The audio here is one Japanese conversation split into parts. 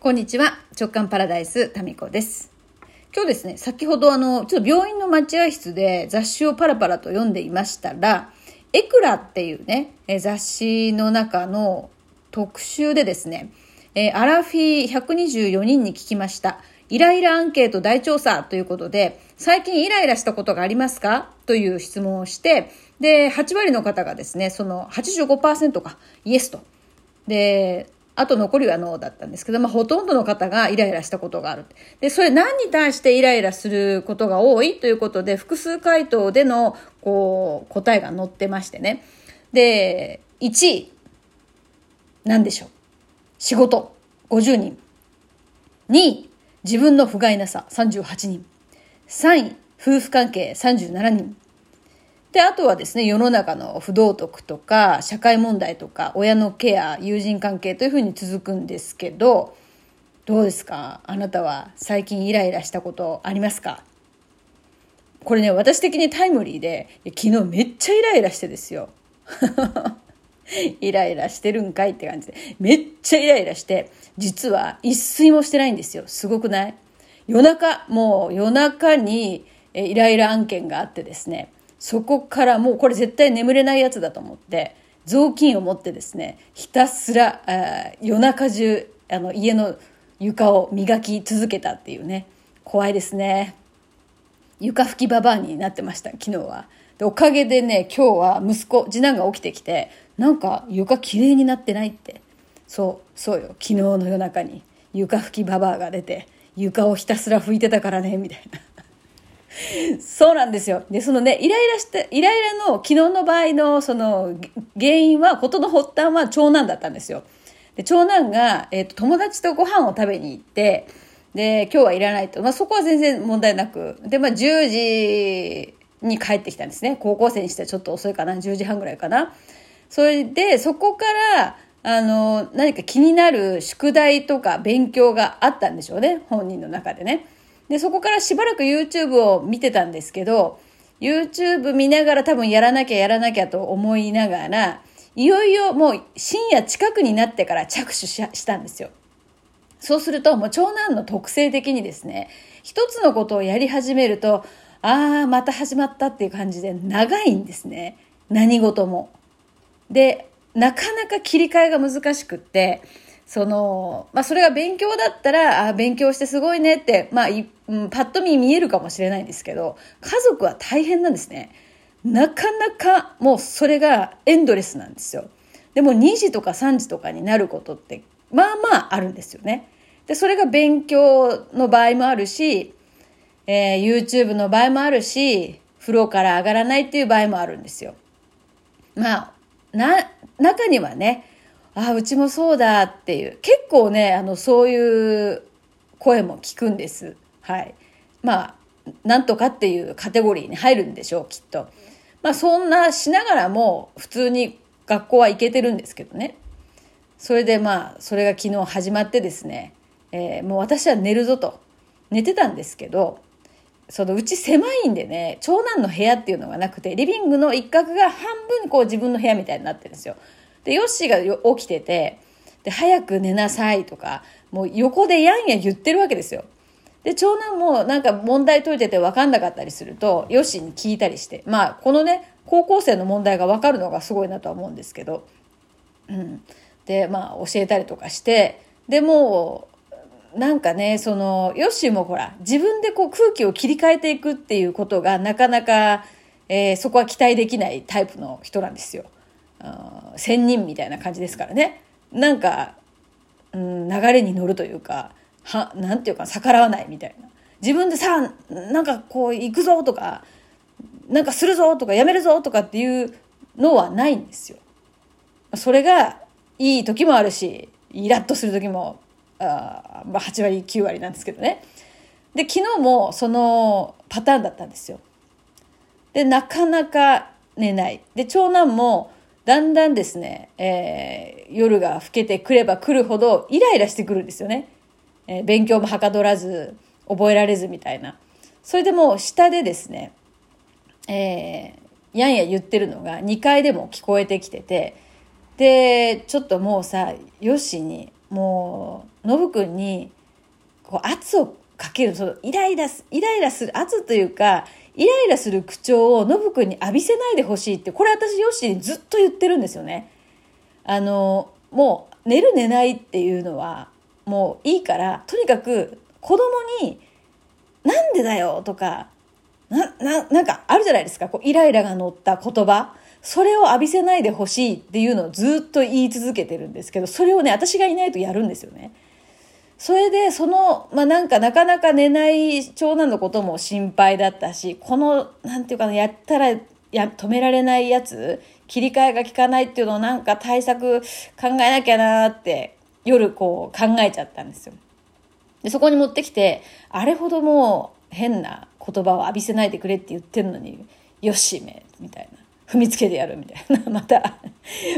こんにちは。直感パラダイス、タミコです。今日ですね、先ほどあの、ちょっと病院の待合室で雑誌をパラパラと読んでいましたら、エクラっていうね、雑誌の中の特集でですね、えアラフィー124人に聞きました。イライラアンケート大調査ということで、最近イライラしたことがありますか？という質問をして、で、8割の方がですね、その85%がイエスと。で、あと残りはノーだったんですけど、まあ、ほとんどの方がイライラしたことがある。で、それ何に対してイライラすることが多いということで、複数回答での、こう、答えが載ってましてね。で、1位、何でしょう？仕事、50人。2位、自分の不甲斐なさ、38人。3位、夫婦関係、37人。で、あとはですね、世の中の不道徳とか、社会問題とか、親のケア、友人関係というふうに続くんですけど、どうですか？あなたは最近イライラしたことありますか？これね、私的にタイムリーで、昨日めっちゃイライラしてですよ。イライラしてるんかいって感じで。めっちゃイライラして、実は一睡もしてないんですよ。すごくない？夜中、もう夜中にイライラ案件があってですね、そこからもうこれ絶対眠れないやつだと思って、雑巾を持ってですね、ひたすらあ夜中中あの家の床を磨き続けたっていうね、怖いですね。床拭きババアになってました、昨日は。で、おかげでね、今日は息子、次男が起きてきて、なんか床きれいになってないって。そう、そうよ。昨日の夜中に床拭きババアが出て、床をひたすら拭いてたからね、みたいな。そうなんですよ。で、そのね、イライラして、イライラの昨日の場合のその原因は、ことの発端は長男だったんですよ。で、長男が、えっ、と、友達とご飯を食べに行って、で、今日はいらないと。まあ、そこは全然問題なく。で、まあ、10時に帰ってきたんですね。高校生にしてはちょっと遅いかな。10時半ぐらいかな。それで、そこから、あの、何か気になる宿題とか勉強があったんでしょうね。本人の中でね。で、そこからしばらく YouTube を見てたんですけど、YouTube 見ながら多分やらなきゃやらなきゃと思いながら、いよいよもう深夜近くになってから着手したんですよ。そうすると、もう長男の特性的にですね、一つのことをやり始めると、ああ、また始まったっていう感じで長いんですね。何事も。で、なかなか切り替えが難しくって、その、まあ、それが勉強だったら、あー勉強してすごいねって、まあ、いうんパッと見見えるかもしれないんですけど、家族は大変なんですね。なかなかもうそれがエンドレスなんですよ。でも2時とか3時とかになることって、まあまああるんですよね。で、それが勉強の場合もあるし、えー YouTube の場合もあるし、風呂から上がらないっていう場合もあるんですよ。まあ、な、中にはね、あ、うちもそうだっていう、結構ね、あの、そういう声も聞くんです。はい。まあ、なんとかっていうカテゴリーに入るんでしょう、きっと。まあ、そんなしながらも、普通に学校は行けてるんですけどね。それでまあ、それが昨日始まってですね、えーもう私は寝るぞと。寝てたんですけど、そのうち狭いんでね、長男の部屋っていうのがなくて、リビングの一角が半分こう自分の部屋みたいになってるんですよ。で、ヨッシーが起きてて、で、早く寝なさいとか、もう横でやんや言ってるわけですよ。で、長男もなんか問題解いてて分かんなかったりすると、ヨッシーに聞いたりして、まあ、このね、高校生の問題が分かるのがすごいなとは思うんですけど、うん。で、まあ、教えたりとかして、でもう、なんかね、その、ヨッシーもほら、自分でこう空気を切り替えていくっていうことがなかなか、えーそこは期待できないタイプの人なんですよ。仙人みたいな感じですからね。なんか、うん、流れに乗るというか、は、なんていうか逆らわないみたいな。自分でさ、なんかこう行くぞとか、なんかするぞとかやめるぞとかっていうのはないんですよ。それがいい時もあるし、イラッとする時も、あまあ8割、9割なんですけどね。で、昨日もそのパターンだったんですよ。で、なかなか寝ない。で、長男もだんだんですね、えー夜が更けてくれば来るほどイライラしてくるんですよね。えー勉強もはかどらず、覚えられずみたいな。それでもう下でですね、えーやんや言ってるのが2階でも聞こえてきてて、で、ちょっともうさ、よしに、もう、ノブくんに、こう、圧をかける、その、イライラす、イライラする、圧というか、イライラする口調をノブくんに浴びせないでほしいって、これ私ヨッシーにずっと言ってるんですよね。あの、もう、寝る寝ないっていうのは、もういいから、とにかく子供に、なんでだよとか、な、な、なんかあるじゃないですか。こう、イライラが乗った言葉。それを浴びせないでほしいっていうのをずっと言い続けてるんですけど、それをね、私がいないとやるんですよね。それで、その、まあ、なんかなかなか寝ない長男のことも心配だったし、この、なんていうかな、やったら、や、止められないやつ、切り替えが効かないっていうのをなんか対策考えなきゃなーって、夜こう考えちゃったんですよ。で、そこに持ってきて、あれほどもう変な言葉を浴びせないでくれって言ってんのに、よしめ、みたいな。踏みつけてやるみたいな。また、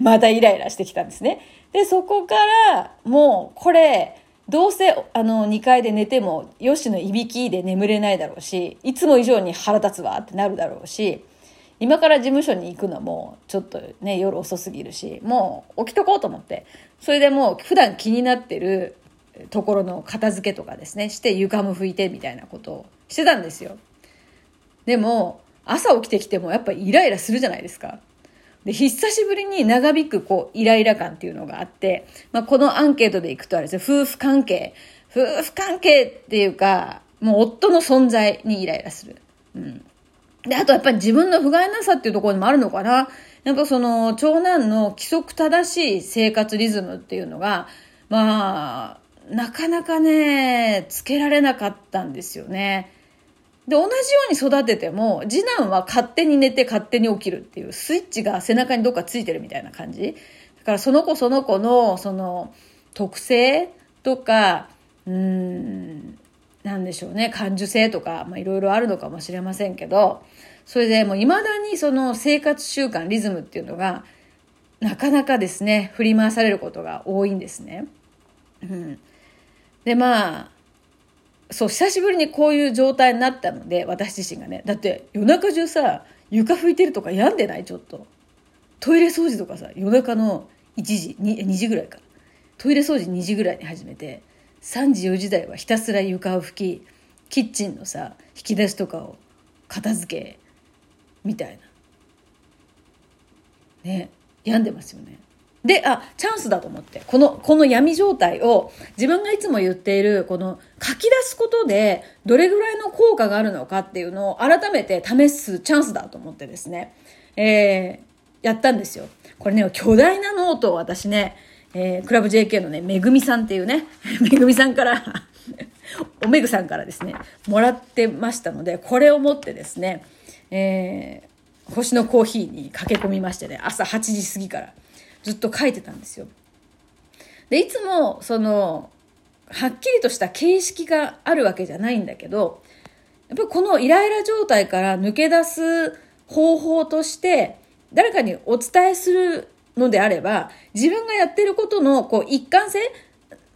またイライラしてきたんですね。で、そこから、もう、これ、どうせ、あの、2階で寝ても、よしのいびきで眠れないだろうし、いつも以上に腹立つわってなるだろうし、今から事務所に行くのも、ちょっとね、夜遅すぎるし、もう起きとこうと思って、それでもう普段気になってるところの片付けとかですね、して床も拭いてみたいなことをしてたんですよ。でも、朝起きてきてもやっぱイライラするじゃないですか。で、久しぶりに長引くこう、イライラ感っていうのがあって、まあ、このアンケートでいくとあれですね、夫婦関係。夫婦関係っていうか、もう夫の存在にイライラする。うん。で、あとやっぱり自分の不甲斐なさっていうところにもあるのかな。やっぱその、長男の規則正しい生活リズムっていうのが、まあ、なかなかね、つけられなかったんですよね。で、同じように育てても、次男は勝手に寝て勝手に起きるっていう、スイッチが背中にどっかついてるみたいな感じ。だからその子その子の、その、特性とか、うん、なんでしょうね、感受性とか、まあいろいろあるのかもしれませんけど、それでもう未だにその生活習慣、リズムっていうのが、なかなかですね、振り回されることが多いんですね。うん。で、まあ、そう、久しぶりにこういう状態になったので、私自身がね。だって夜中中さ、床拭いてるとか病んでない？ちょっと。トイレ掃除とかさ、夜中の1時、2, 2時ぐらいかトイレ掃除2時ぐらいに始めて、3時4時台はひたすら床を拭き、キッチンのさ、引き出しとかを片付け、みたいな。ね、病んでますよね。で、あ、チャンスだと思って、この、この闇状態を自分がいつも言っている、この書き出すことでどれぐらいの効果があるのかっていうのを改めて試すチャンスだと思ってですね、えー、やったんですよ。これね、巨大なノートを私ね、えー、クラブ JK のね、めぐみさんっていうね、めぐみさんから おめぐさんからですね、もらってましたので、これを持ってですね、えー、星のコーヒーに駆け込みましてね、朝8時過ぎから。ずっと書いてたんですよ。で、いつも、その、はっきりとした形式があるわけじゃないんだけど、やっぱこのイライラ状態から抜け出す方法として、誰かにお伝えするのであれば、自分がやってることのこう一貫性、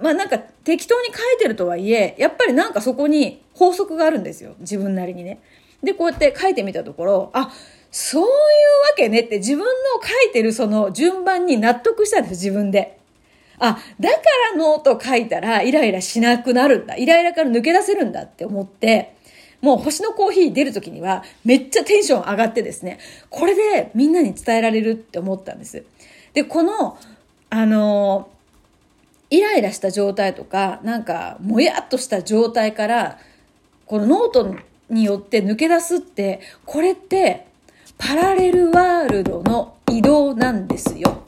まあなんか適当に書いてるとはいえ、やっぱりなんかそこに法則があるんですよ。自分なりにね。で、こうやって書いてみたところ、あ、そういけねって自分の書いてるその順番に納得したんです、自分で。あ、だからノート書いたらイライラしなくなるんだ。イライラから抜け出せるんだって思って、もう星のコーヒー出るときにはめっちゃテンション上がってですね、これでみんなに伝えられるって思ったんです。で、この、あの、イライラした状態とか、なんか、もやっとした状態から、このノートによって抜け出すって、これって、パラレルワールドの移動なんですよ。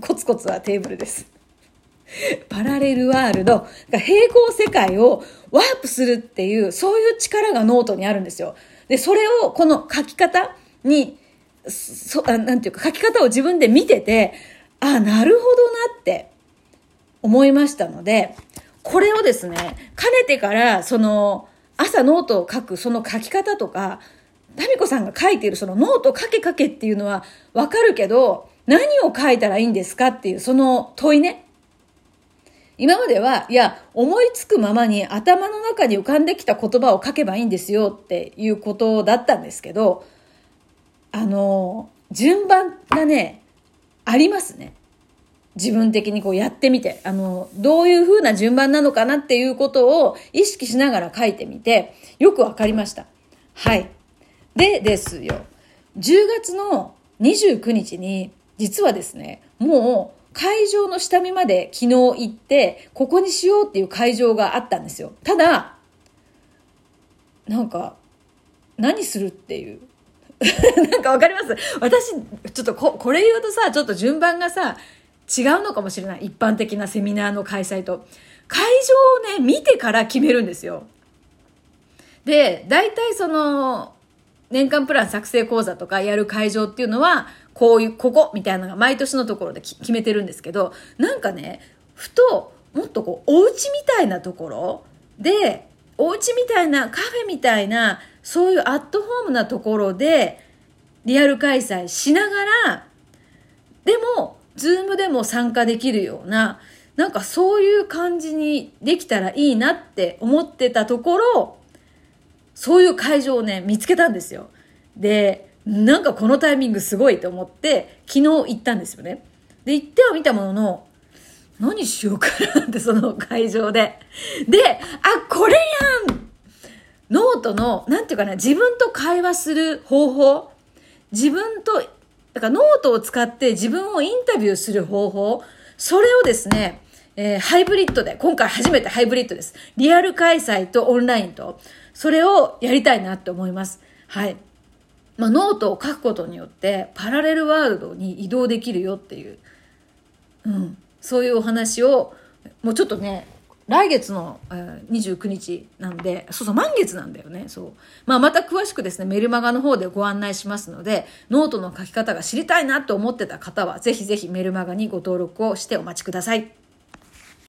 コツコツはテーブルです。パラレルワールド、平行世界をワープするっていう、そういう力がノートにあるんですよ。で、それをこの書き方に、そなんていうか書き方を自分で見てて、あ、なるほどなって思いましたので、これをですね、かねてからその朝ノートを書くその書き方とか、タミコさんが書いているそのノート書け書けっていうのはわかるけど、何を書いたらいいんですかっていうその問いね。今までは、いや、思いつくままに頭の中に浮かんできた言葉を書けばいいんですよっていうことだったんですけど、あの、順番がね、ありますね。自分的にこうやってみて、あの、どういう風な順番なのかなっていうことを意識しながら書いてみて、よくわかりました。はい。でですよ、10月の29日に、実はですね、もう会場の下見まで昨日行って、ここにしようっていう会場があったんですよ。ただ、なんか、何するっていう。なんかわかります？私、ちょっとこ、これ言うとさ、ちょっと順番がさ、違うのかもしれない。一般的なセミナーの開催と。会場をね、見てから決めるんですよ。で、大体その、年間プラン作成講座とかやる会場っていうのは、こういう、ここみたいなのが毎年のところで決めてるんですけど、なんかね、ふと、もっとこう、お家みたいなところで、お家みたいな、カフェみたいな、そういうアットホームなところで、リアル開催しながら、でも、ズームでも参加できるような、なんかそういう感じにできたらいいなって思ってたところ、そういう会場をね、見つけたんですよ。で、なんかこのタイミングすごいと思って、昨日行ったんですよね。で、行っては見たものの、何しようかなってその会場で。で、あ、これやんノートの、なんていうかな、自分と会話する方法。自分と、だからノートを使って自分をインタビューする方法。それをですね、えー、ハイブリッドで、今回初めてハイブリッドです。リアル開催とオンラインと、それをやりたいなって思います。はい。まあ、ノートを書くことによって、パラレルワールドに移動できるよっていう、うん、そういうお話を、もうちょっとね、来月の、えー、29日なんで、そうそう、満月なんだよね。そう。まあ、また詳しくですね、メルマガの方でご案内しますので、ノートの書き方が知りたいなと思ってた方は、ぜひぜひメルマガにご登録をしてお待ちください。